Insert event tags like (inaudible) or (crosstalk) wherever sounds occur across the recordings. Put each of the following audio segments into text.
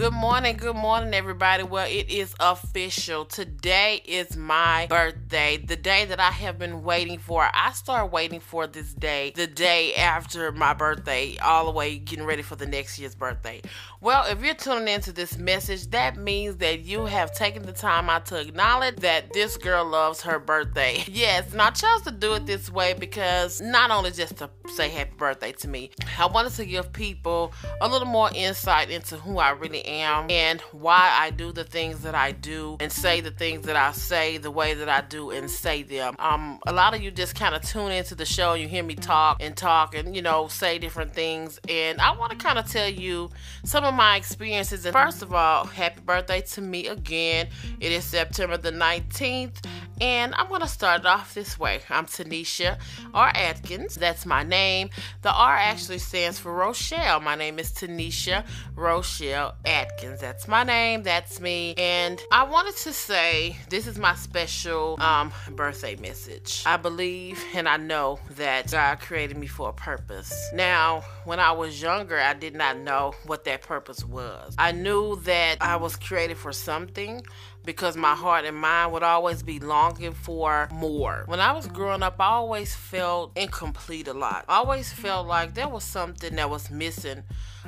Good morning, good morning, everybody. Well, it is official. Today is my birthday, the day that I have been waiting for. I started waiting for this day the day after my birthday, all the way getting ready for the next year's birthday. Well, if you're tuning into this message, that means that you have taken the time out to acknowledge that this girl loves her birthday. (laughs) Yes, and I chose to do it this way because not only just to say happy birthday to me, I wanted to give people a little more insight into who I really am and why I do the things that I do and say the things that I say the way that I do and say them. Um, a lot of you just kind of tune into the show and you hear me talk and talk and you know say different things, and I want to kind of tell you some of my experiences. And first of all, happy birthday to me again. It is September the 19th, and I'm going to start it off this way. I'm Tanisha R. Atkins. That's my name. The R actually stands for Rochelle. My name is Tanisha Rochelle Atkins. That's my name. That's me. And I wanted to say this is my special um, birthday message. I believe and I know that God created me for a purpose. Now, when I was younger, I did not know what that purpose was. I knew that I was created for something because my heart and mind would always be longing for more. When I was growing up, I always felt incomplete a lot. I always felt like there was something that was missing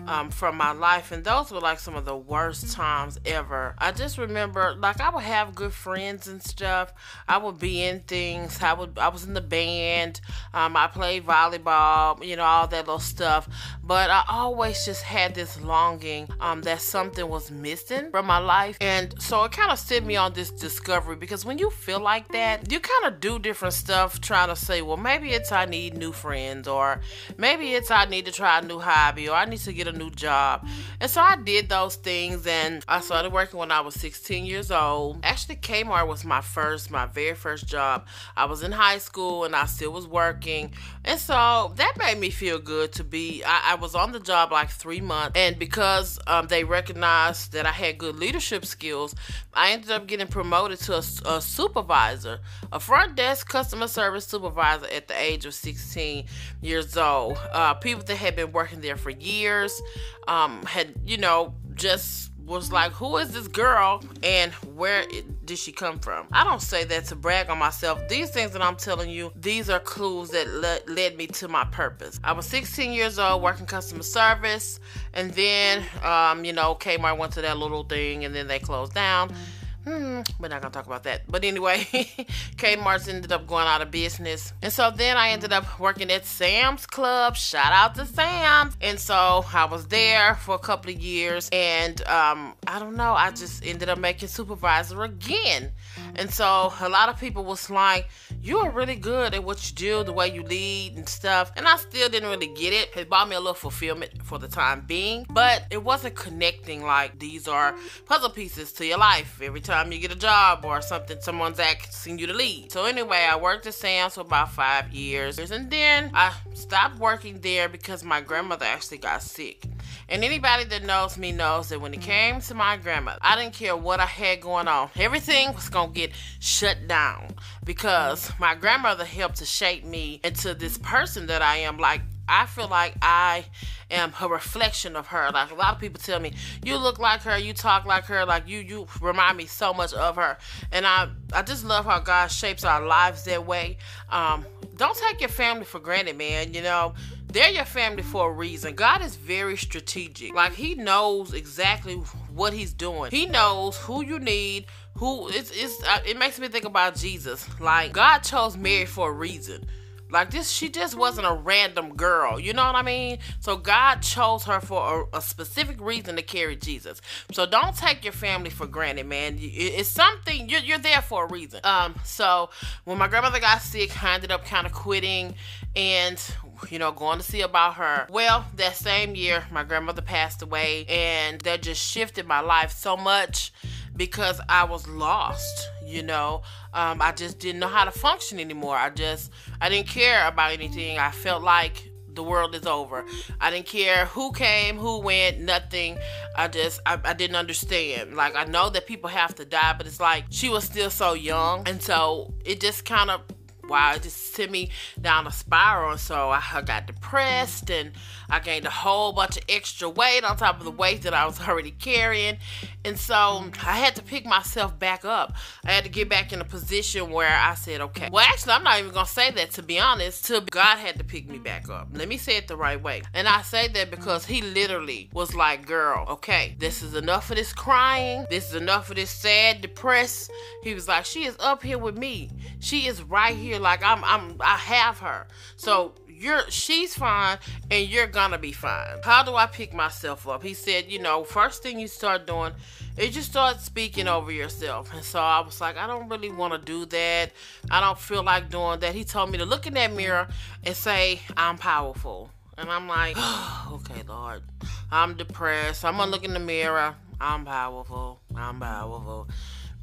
um, from my life, and those were like some of the worst times ever. I just remember, like, I would have good friends and stuff. I would be in things. I would, I was in the band. Um, I played volleyball. You know, all that little stuff. But I always just had this longing um, that something was missing from my life, and so it kind of set me on this discovery because when you feel like that, you kind of do different stuff, trying to say, well, maybe it's I need new friends, or maybe it's I need to try a new hobby, or I need to get a new job. And so I did those things and I started working when I was 16 years old. Actually, Kmart was my first, my very first job. I was in high school and I still was working. And so that made me feel good to be, I, I was on the job like three months. And because um, they recognized that I had good leadership skills, I ended up getting promoted to a, a supervisor, a front desk customer service supervisor at the age of 16 years old. Uh, people that had been working there for years um, had, you know, just was like, who is this girl and where did she come from? I don't say that to brag on myself. These things that I'm telling you, these are clues that le- led me to my purpose. I was 16 years old working customer service, and then, um, you know, Kmart went to that little thing and then they closed down. Mm-hmm Hmm, we're not gonna talk about that. But anyway, (laughs) Kmart's ended up going out of business. And so then I ended up working at Sam's Club. Shout out to Sam's. And so I was there for a couple of years. And um, I don't know, I just ended up making supervisor again. And so a lot of people was like, You are really good at what you do, the way you lead and stuff. And I still didn't really get it. It brought me a little fulfillment for the time being. But it wasn't connecting like these are puzzle pieces to your life every time time you get a job or something, someone's asking you to leave. So anyway, I worked at Sam's for about five years, and then I stopped working there because my grandmother actually got sick. And anybody that knows me knows that when it mm. came to my grandmother, I didn't care what I had going on. Everything was gonna get shut down because my grandmother helped to shape me into this person that I am. Like I feel like I am a reflection of her. Like a lot of people tell me, you look like her, you talk like her, like you you remind me so much of her. And I I just love how God shapes our lives that way. Um, don't take your family for granted, man. You know, they're your family for a reason. God is very strategic. Like he knows exactly what he's doing. He knows who you need, who it's it's uh, it makes me think about Jesus. Like God chose Mary for a reason. Like this, she just wasn't a random girl. You know what I mean? So God chose her for a, a, specific reason to carry Jesus. So don't take your family for granted, man. It's something you're, you're there for a reason. Um. So when my grandmother got sick, I ended up kind of quitting and you know, going to see about her. Well, that same year, my grandmother passed away, and that just shifted my life so much because I was lost, you know. Um, I just didn't know how to function anymore. I just, I didn't care about anything. I felt like the world is over. I didn't care who came, who went, nothing. I just, I, I didn't understand. Like, I know that people have to die, but it's like she was still so young. And so it just kind of wow, it just sent me down a spiral. And so I got depressed and I gained a whole bunch of extra weight on top of the weight that I was already carrying. And so I had to pick myself back up. I had to get back in a position where I said, okay. Well, actually, I'm not even going to say that to be honest. To God had to pick me back up. Let me say it the right way. And I say that because He literally was like, girl, okay, this is enough of this crying. This is enough of this sad, depressed. He was like, she is up here with me. She is right here. Like I'm, I'm, I have her. So you're she's fine and you're gonna be fine. How do I pick myself up? He said, you know, first thing you start doing is you start speaking over yourself. And so I was like, I don't really want to do that. I don't feel like doing that. He told me to look in that mirror and say, I'm powerful. And I'm like, (gasps) okay, Lord, I'm depressed. I'm gonna look in the mirror. I'm powerful. I'm powerful.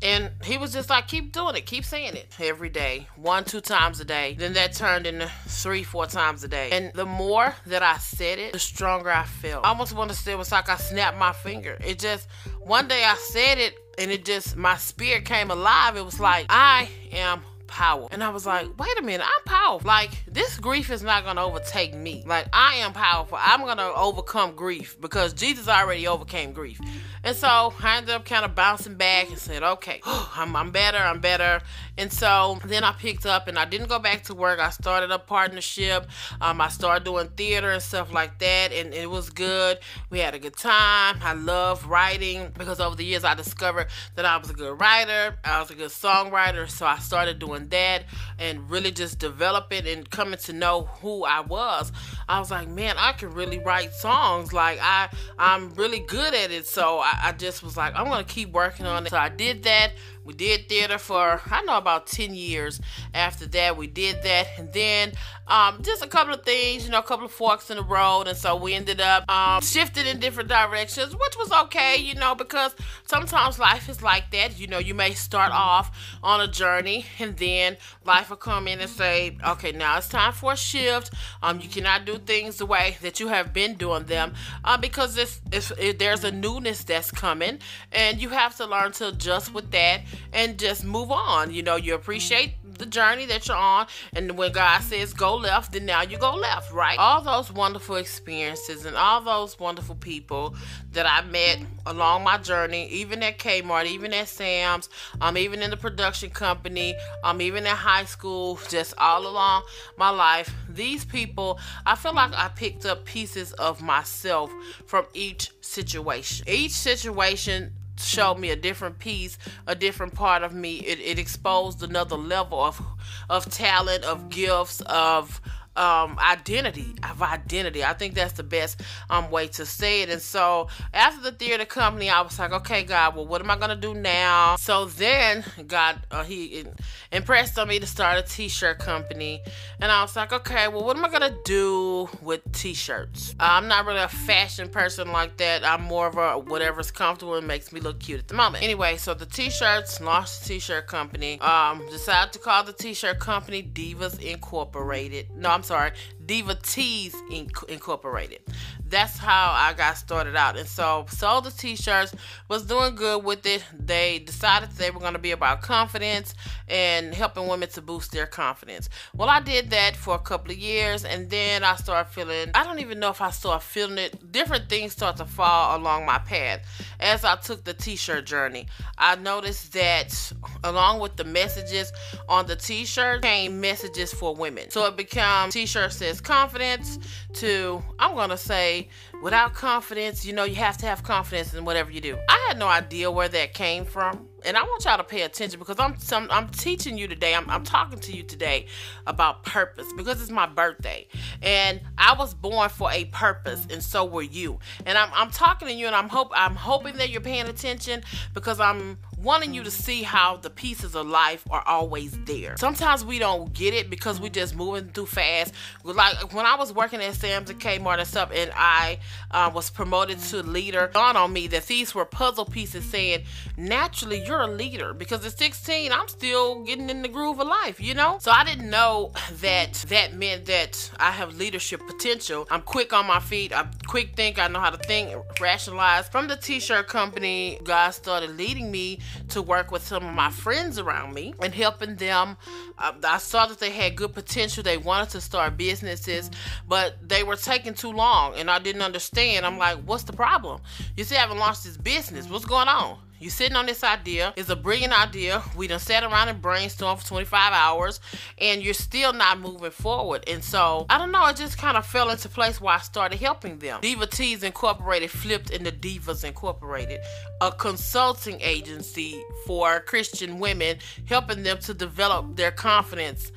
And he was just like, keep doing it, keep saying it every day, one, two times a day. Then that turned into three, four times a day. And the more that I said it, the stronger I felt. I almost want to say it was like I snapped my finger. It just, one day I said it and it just, my spirit came alive. It was like, I am powerful. And I was like, wait a minute, I'm powerful. Like, this grief is not gonna overtake me. Like, I am powerful. I'm gonna overcome grief because Jesus already overcame grief. And so I ended up kind of bouncing back and said, okay, (gasps) I'm, I'm better, I'm better. And so then I picked up and I didn't go back to work. I started a partnership. Um, I started doing theater and stuff like that, and it was good. We had a good time. I love writing because over the years I discovered that I was a good writer, I was a good songwriter. So I started doing that and really just developing and coming to know who I was. I was like, man, I can really write songs. Like I, I'm really good at it. So I, I just was like, I'm gonna keep working on it. So I did that. We did theater for I know about 10 years. After that, we did that, and then um, just a couple of things, you know, a couple of forks in the road, and so we ended up um, shifting in different directions, which was okay, you know, because sometimes life is like that. You know, you may start off on a journey, and then life will come in and say, okay, now it's time for a shift. Um, you cannot do things the way that you have been doing them, uh, because it's, it's it, there's a newness that's coming, and you have to learn to adjust with that and just move on. You know, you appreciate the journey that you're on, and when God says go left, then now you go left, right? All those wonderful experiences and all those wonderful people that I met along my journey, even at Kmart, even at Sam's, um, even in the production company, um, even in high school, just all along my life. These people, I feel like I picked up pieces of myself from each situation. Each situation showed me a different piece, a different part of me. It, it exposed another level of of talent, of gifts, of um, identity of identity. I think that's the best um, way to say it. And so after the theater company, I was like, okay, God, well, what am I gonna do now? So then God, uh, he impressed on me to start a t-shirt company, and I was like, okay, well, what am I gonna do with t-shirts? Uh, I'm not really a fashion person like that. I'm more of a whatever's comfortable and makes me look cute at the moment. Anyway, so the t-shirts launched the t-shirt company. Um, decided to call the t-shirt company Divas Incorporated. No, I'm sorry, Diva Tees Incorporated. That's how I got started out. And so sold the t-shirts, was doing good with it. They decided they were going to be about confidence and helping women to boost their confidence. Well, I did that for a couple of years and then I started feeling, I don't even know if I started feeling it. Different things start to fall along my path. As I took the t-shirt journey, I noticed that along with the messages on the t-shirt came messages for women. So it became t-shirt says confidence to I'm gonna say without confidence, you know, you have to have confidence in whatever you do. I had no idea where that came from and I want y'all to pay attention because I'm some, I'm teaching you today. I'm, I'm talking to you today about purpose because it's my birthday, and I was born for a purpose, and so were you. And I'm, I'm talking to you, and I'm hope I'm hoping that you're paying attention because I'm wanting you to see how the pieces of life are always there. Sometimes we don't get it because we're just moving too fast. Like when I was working at Sam's and Kmart and stuff, and I uh, was promoted to leader, dawned on me that these were puzzle pieces saying naturally you're a leader because at 16 I'm still getting in the groove of life, you know? So I didn't know that that meant that I have leadership potential. I'm quick on my feet, I'm quick think. I know how to think, rationalize. From the t-shirt company, God started leading me to work with some of my friends around me and helping them. Uh, I saw that they had good potential. They wanted to start businesses, but they were taking too long, and I didn't understand. I'm like, what's the problem? You see, I haven't launched this business. What's going on? You sitting on this idea. It's a brilliant idea. We done sat around and brainstormed for 25 hours, and you're still not moving forward. And so I don't know. It just kind of fell into place where I started helping them. Diva Tees Incorporated flipped into Divas Incorporated, a consulting agency for Christian women, helping them to develop their confidence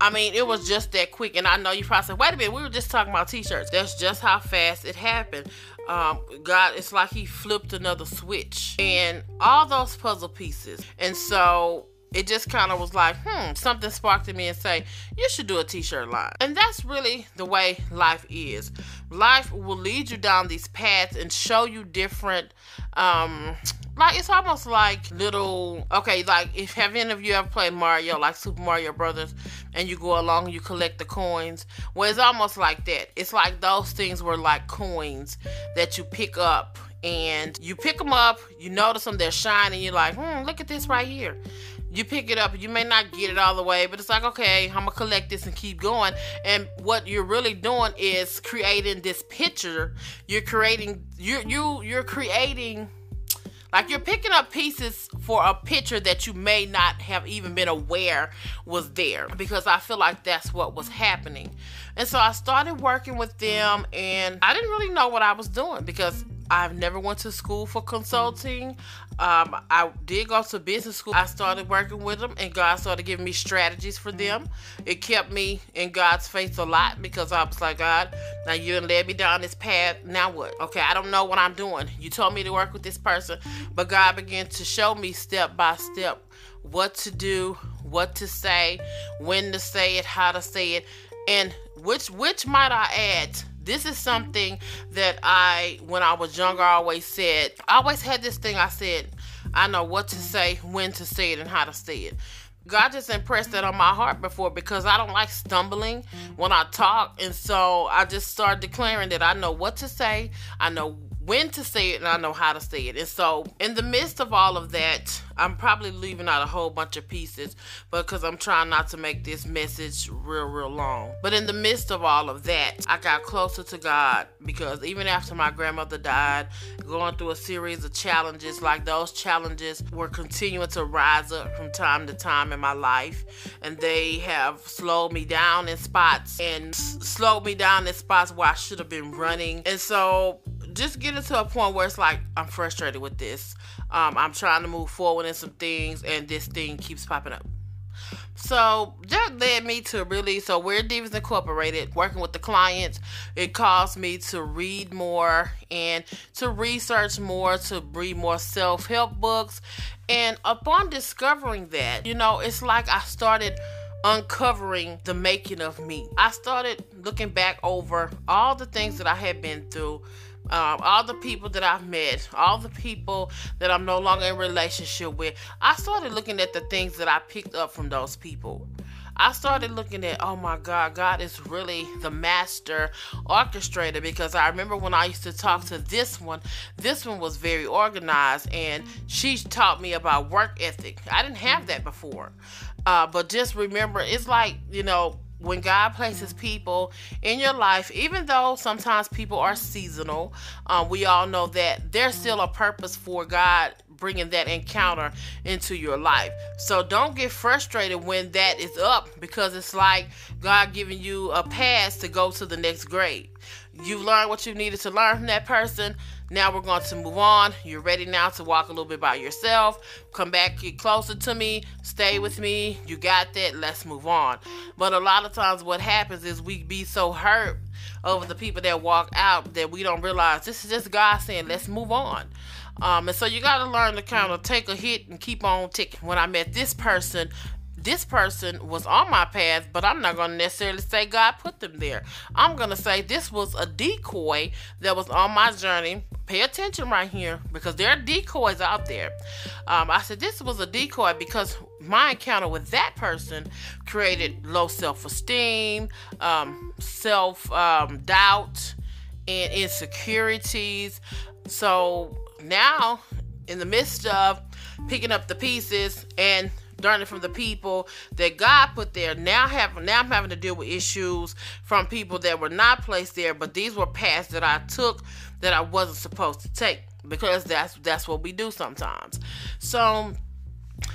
I mean, it was just that quick. And I know you probably said, wait a minute, we were just talking about t shirts. That's just how fast it happened. Um, God, it's like He flipped another switch and all those puzzle pieces. And so it just kind of was like, hmm, something sparked in me and say, you should do a t-shirt line. And that's really the way life is. Life will lead you down these paths and show you different um like it's almost like little okay like if have any of you ever played mario like super mario brothers and you go along and you collect the coins? Well it's almost like that. It's like those things were like coins that you pick up and you pick them up you notice them they're shining you're like hmm look at this right here. You pick it up you may not get it all the way but it's like okay i'm gonna collect this and keep going. And what you're really doing is creating this picture. You're creating you you you're creating like you're picking up pieces for a picture that you may not have even been aware was there because I feel like that's what was happening. And so I started working with them and I didn't really know what I was doing because I've never went to school for consulting. Um, I did go to business school. I started working with them, and God started giving me strategies for them. It kept me in God's face a lot because I was like, God, now you done led me down this path. Now what? Okay, I don't know what I'm doing. You told me to work with this person, but God began to show me step by step what to do, what to say, when to say it, how to say it, and which which might I add this is something that I, when I was younger, I always said. I always had this thing I said, I know what to say, when to say it, and how to say it. God just impressed that on my heart before because I don't like stumbling when I talk. And so I just started declaring that I know what to say, I know when to say it, and I know how to say it. And so, in the midst of all of that, I'm probably leaving out a whole bunch of pieces because I'm trying not to make this message real, real long. But in the midst of all of that, I got closer to God because even after my grandmother died, going through a series of challenges, like those challenges were continuing to rise up from time to time in my life. And they have slowed me down in spots and slowed me down in spots where I should have been running. And so just getting to a point where it's like I'm frustrated with this. Um, I'm trying to move forward in some things, and this thing keeps popping up. So that led me to really so we're Divas Incorporated, working with the clients. It caused me to read more and to research more, to read more self-help books. And upon discovering that, you know, it's like I started uncovering the making of me. I started looking back over all the things that I had been through um, all the people that I've met, all the people that I'm no longer in relationship with, I started looking at the things that I picked up from those people. I started looking at, oh my God, God is really the master orchestrator because I remember when I used to talk to this one, this one was very organized and she taught me about work ethic. I didn't have that before. Uh, but just remember, it's like, you know, when God places people in your life, even though sometimes people are seasonal, um, we all know that there's still a purpose for God bringing that encounter into your life. So don't get frustrated when that is up because it's like God giving you a pass to go to the next grade. You've learned what you needed to learn from that person. Now we're going to move on. You're ready now to walk a little bit by yourself. Come back, get closer to me, stay with me. You got that. Let's move on. But a lot of times, what happens is we be so hurt over the people that walk out that we don't realize this is just God saying, let's move on. Um, and so you got to learn to kind of take a hit and keep on ticking. When I met this person, this person was on my path, but I'm not going to necessarily say God put them there. I'm going to say this was a decoy that was on my journey. Pay attention right here because there are decoys out there. Um, I said this was a decoy because my encounter with that person created low self esteem, um, self um, doubt and insecurities. So now, in the midst of picking up the pieces and learning from the people that God put there. Now have now I'm having to deal with issues from people that were not placed there, but these were paths that I took that I wasn't supposed to take because that's that's what we do sometimes. So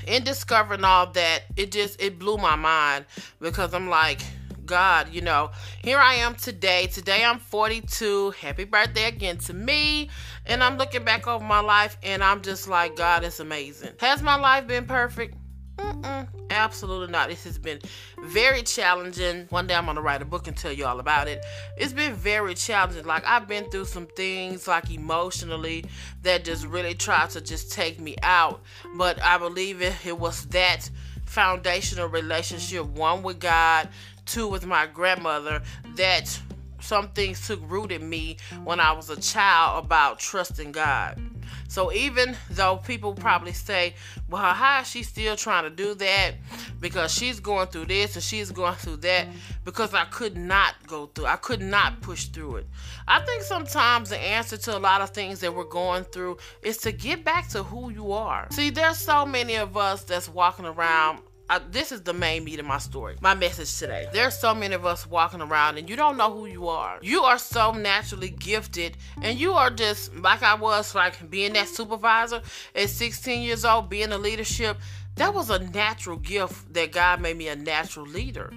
in discovering all that, it just it blew my mind because I'm like, God, you know, here I am today. Today I'm 42. Happy birthday again to me. And I'm looking back over my life and I'm just like, God, it's amazing. Has my life been perfect? Mm-mm, absolutely not. This has been very challenging. One day I'm gonna write a book and tell you all about it. It's been very challenging. Like I've been through some things, like emotionally, that just really tried to just take me out. But I believe it, it was that foundational relationship, one with God, two with my grandmother, that some things took root in me when I was a child about trusting God. So even though people probably say, well, how is she still trying to do that? Because she's going through this and she's going through that. Because I could not go through. I could not push through it. I think sometimes the answer to a lot of things that we're going through is to get back to who you are. See, there's so many of us that's walking around I, this is the main meat of my story, my message today. There's so many of us walking around and you don't know who you are. You are so naturally gifted and you are just like I was, like being that supervisor at 16 years old, being a leadership. That was a natural gift that God made me a natural leader.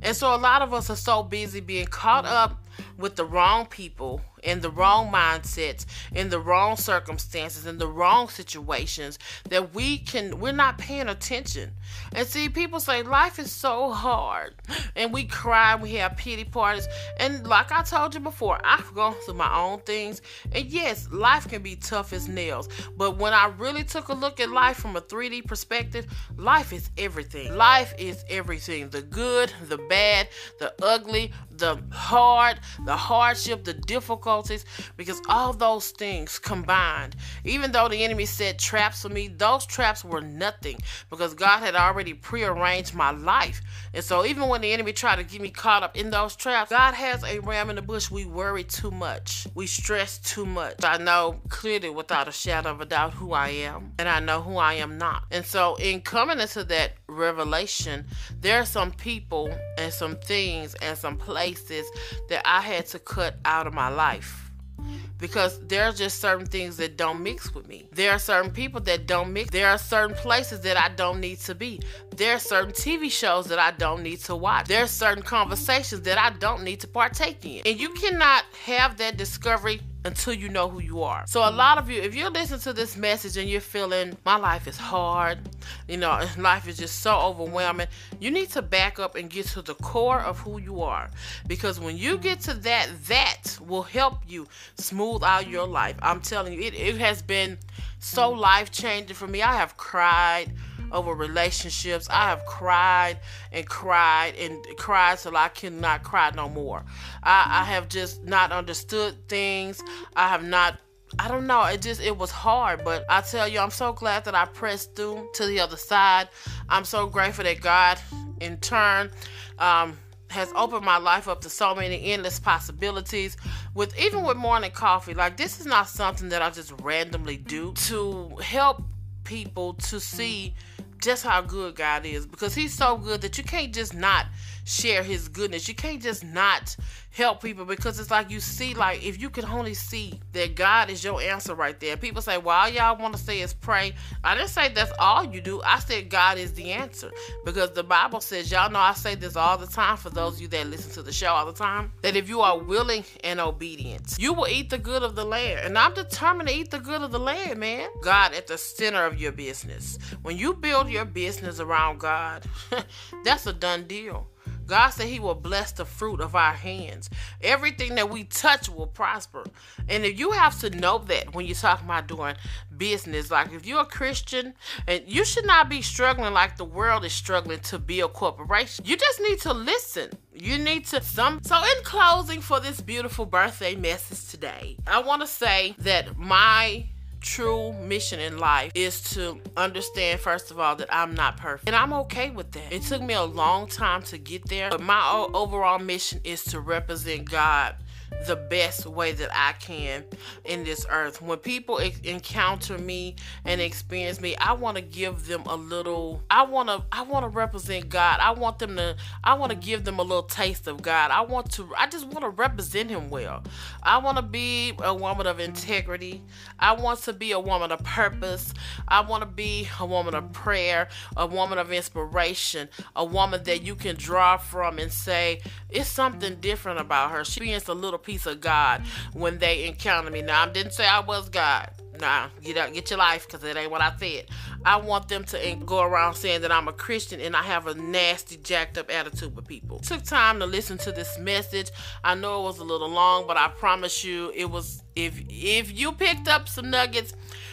And so a lot of us are so busy being caught up with the wrong people in the wrong mindsets in the wrong circumstances in the wrong situations that we can we're not paying attention. And see people say life is so hard. And we cry we have pity parties. And like i told you before i've gone through my own things. And yes life can be tough as nails. But when i really took a look at life from a 3d perspective life is everything. Life is everything. The good the bad the ugly the hard the hardship the difficulties because all those things combined, even though the enemy set traps for me, those traps were nothing because God had already prearranged my life. And so even when the enemy tried to get me caught up in those traps, God has a ram in the bush. We worry too much. We stress too much. I know clearly without a shadow of a doubt who I am and I know who I am not. And so in coming into that revelation, there are some people and some things and some places that I had to cut out of my life because there are just certain things that don't mix with me. There are certain people that don't mix. There are certain places that I don't need to be. There are certain TV shows that I don't need to watch. There are certain conversations that I don't need to partake in. And you cannot have that discovery until you know who you are. So a mm-hmm. lot of you, if you're listening to this message and you're feeling my life is hard, you know, (laughs) life is just so overwhelming, you need to back up and get to the core of who you are. Because when you get to that, that will help you smooth out your life. I'm telling you, it, it has been so life changing for me. I have cried over relationships. I have cried and cried and cried till I cannot cry no more. I, I have just not understood things. I have not I don't know. It just it was hard, but I tell you, I'm so glad that I pressed through to the other side. I'm so grateful that God, in turn, um, has opened my life up to so many endless possibilities. With even with morning coffee, like this is not something that I just randomly do to help people to see just how good God is because He's so good that you can't just not share His goodness. You can't just not help people because it's like you see, like if you can only see that God is your answer right there. People say, "Well, all y'all want to say is pray." I didn't say that's all you do. I said God is the answer because the Bible says, y'all know I say this all the time for those of you that listen to the show all the time, that if you are willing and obedient, you will eat the good of the land. And I'm determined to eat the good of the land, man. God at the center of your business. When you build your business around God, (laughs) that's a done deal. God said He will bless the fruit of our hands. Everything that we touch will prosper. And if you have to know that when you're talking about doing business, like if you're a Christian, and you should not be struggling like the world is struggling to build a corporation. You just need to listen. You need to some. So in closing for this beautiful birthday message today, I want to say that my true mission in life is to understand, first of all, that I'm not perfect. And I'm okay with that. It took me a long time to get there, but my overall mission is to represent God the best way that I can in this earth. When people encounter me and experience me, I want to give them a little I want to I want to represent God. I want them to I want to give them a little taste of God. I want to I just want to represent him well. I want to be a woman of integrity. I want to be a woman of purpose. I want to be a woman of prayer, a woman of inspiration, a woman that you can draw from and say, it's something different about her. She experienced a little piece of God when they encounter me. Now, I didn't say I was God. Nah, get out, get your life, because it ain't what I said. I want them to go around saying that I'm a Christian and I have a nasty, jacked up attitude with people. Took time to listen to this message. I know it was a little long, but I promise you, it was. If if you picked up some nuggets,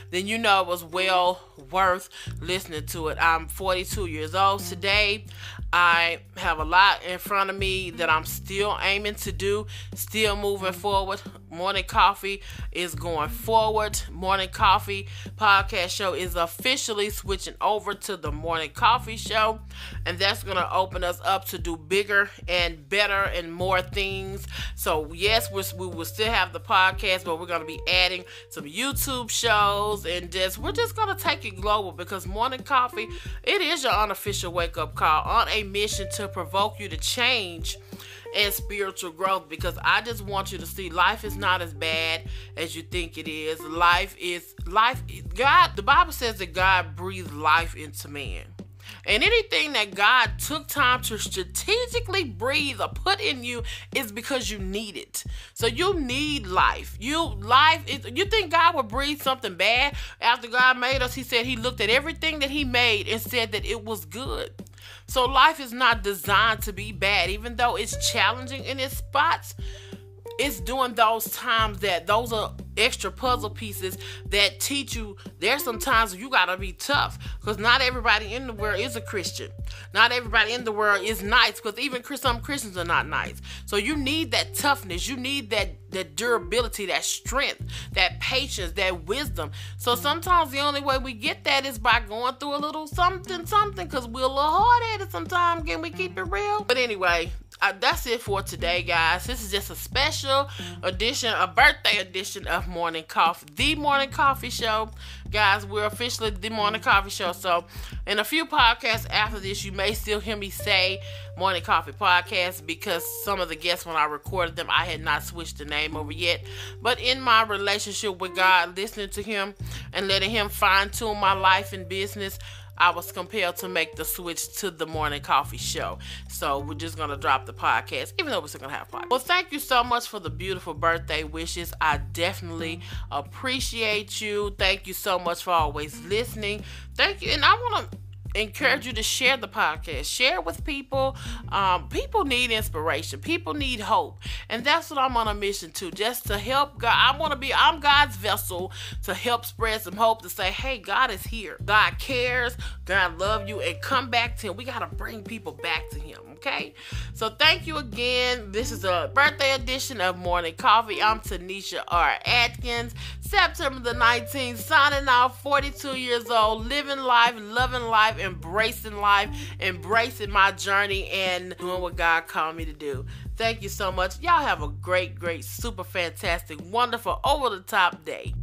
then you know it was well worth listening to it. I'm 42 years old mm. today. I have a lot in front of me that I'm still aiming to do, still moving forward. Morning Coffee is going forward. Morning Coffee podcast show is officially switching over to the Morning Coffee show, and that's going to open us up to do bigger and better and more things. So, yes, we're, we will still have the podcast, but we're going to be adding some YouTube shows and just we're just going to take it global because Morning Coffee it is your unofficial wake up call on a mission to provoke you to change and spiritual growth because I just want you to see life is not as bad as you think it is. Life is life God the Bible says that God breathed life into man. And anything that God took time to strategically breathe or put in you is because you need it. So you need life. You life is, you think God would breathe something bad after God made us? He said he looked at everything that he made and said that it was good. So life is not designed to be bad, even though it's challenging in its spots. It's during those times that those are extra puzzle pieces that teach you there's some times you gotta be tough because not everybody in the world is a Christian. Not everybody in the world is nice because even some Christians are not nice. So you need that toughness. You need that that durability, that strength, that patience, that wisdom. So sometimes the only way we get that is by going through a little something, something, because we're a little hard headed sometimes. Can we keep it real? But anyway, uh, that's it for today, guys. This is just a special edition, a birthday edition of Morning Coffee, the Morning Coffee Show. Guys, we're officially the Morning Coffee Show. So, in a few podcasts after this, you may still hear me say Morning Coffee Podcast because some of the guests, when I recorded them, I had not switched the name over yet. But in my relationship with God, listening to Him and letting Him fine tune my life and business, I was compelled to make the switch to the morning coffee show. So we're just gonna drop the podcast, even though we're still gonna have podcast. Well, thank you so much for the beautiful birthday wishes. I definitely appreciate you. Thank you so much for always listening. Thank you, and I want to encourage you to share the podcast. Share with people. Um, people need inspiration. People need hope. And that's what i'm on a mission to just to help god i want to be i'm god's vessel to help spread some hope to say hey god is here. God cares. God love you. And come back to him. We got to bring people back to him okay so thank you again this is a birthday edition of morning coffee i'm tanisha r atkins September the 19th, signing off, 42 years old, living life, loving life, embracing life, embracing my journey, and doing what God called me to do. Thank you so much. Y'all have a great, great, super fantastic, wonderful, over the top day.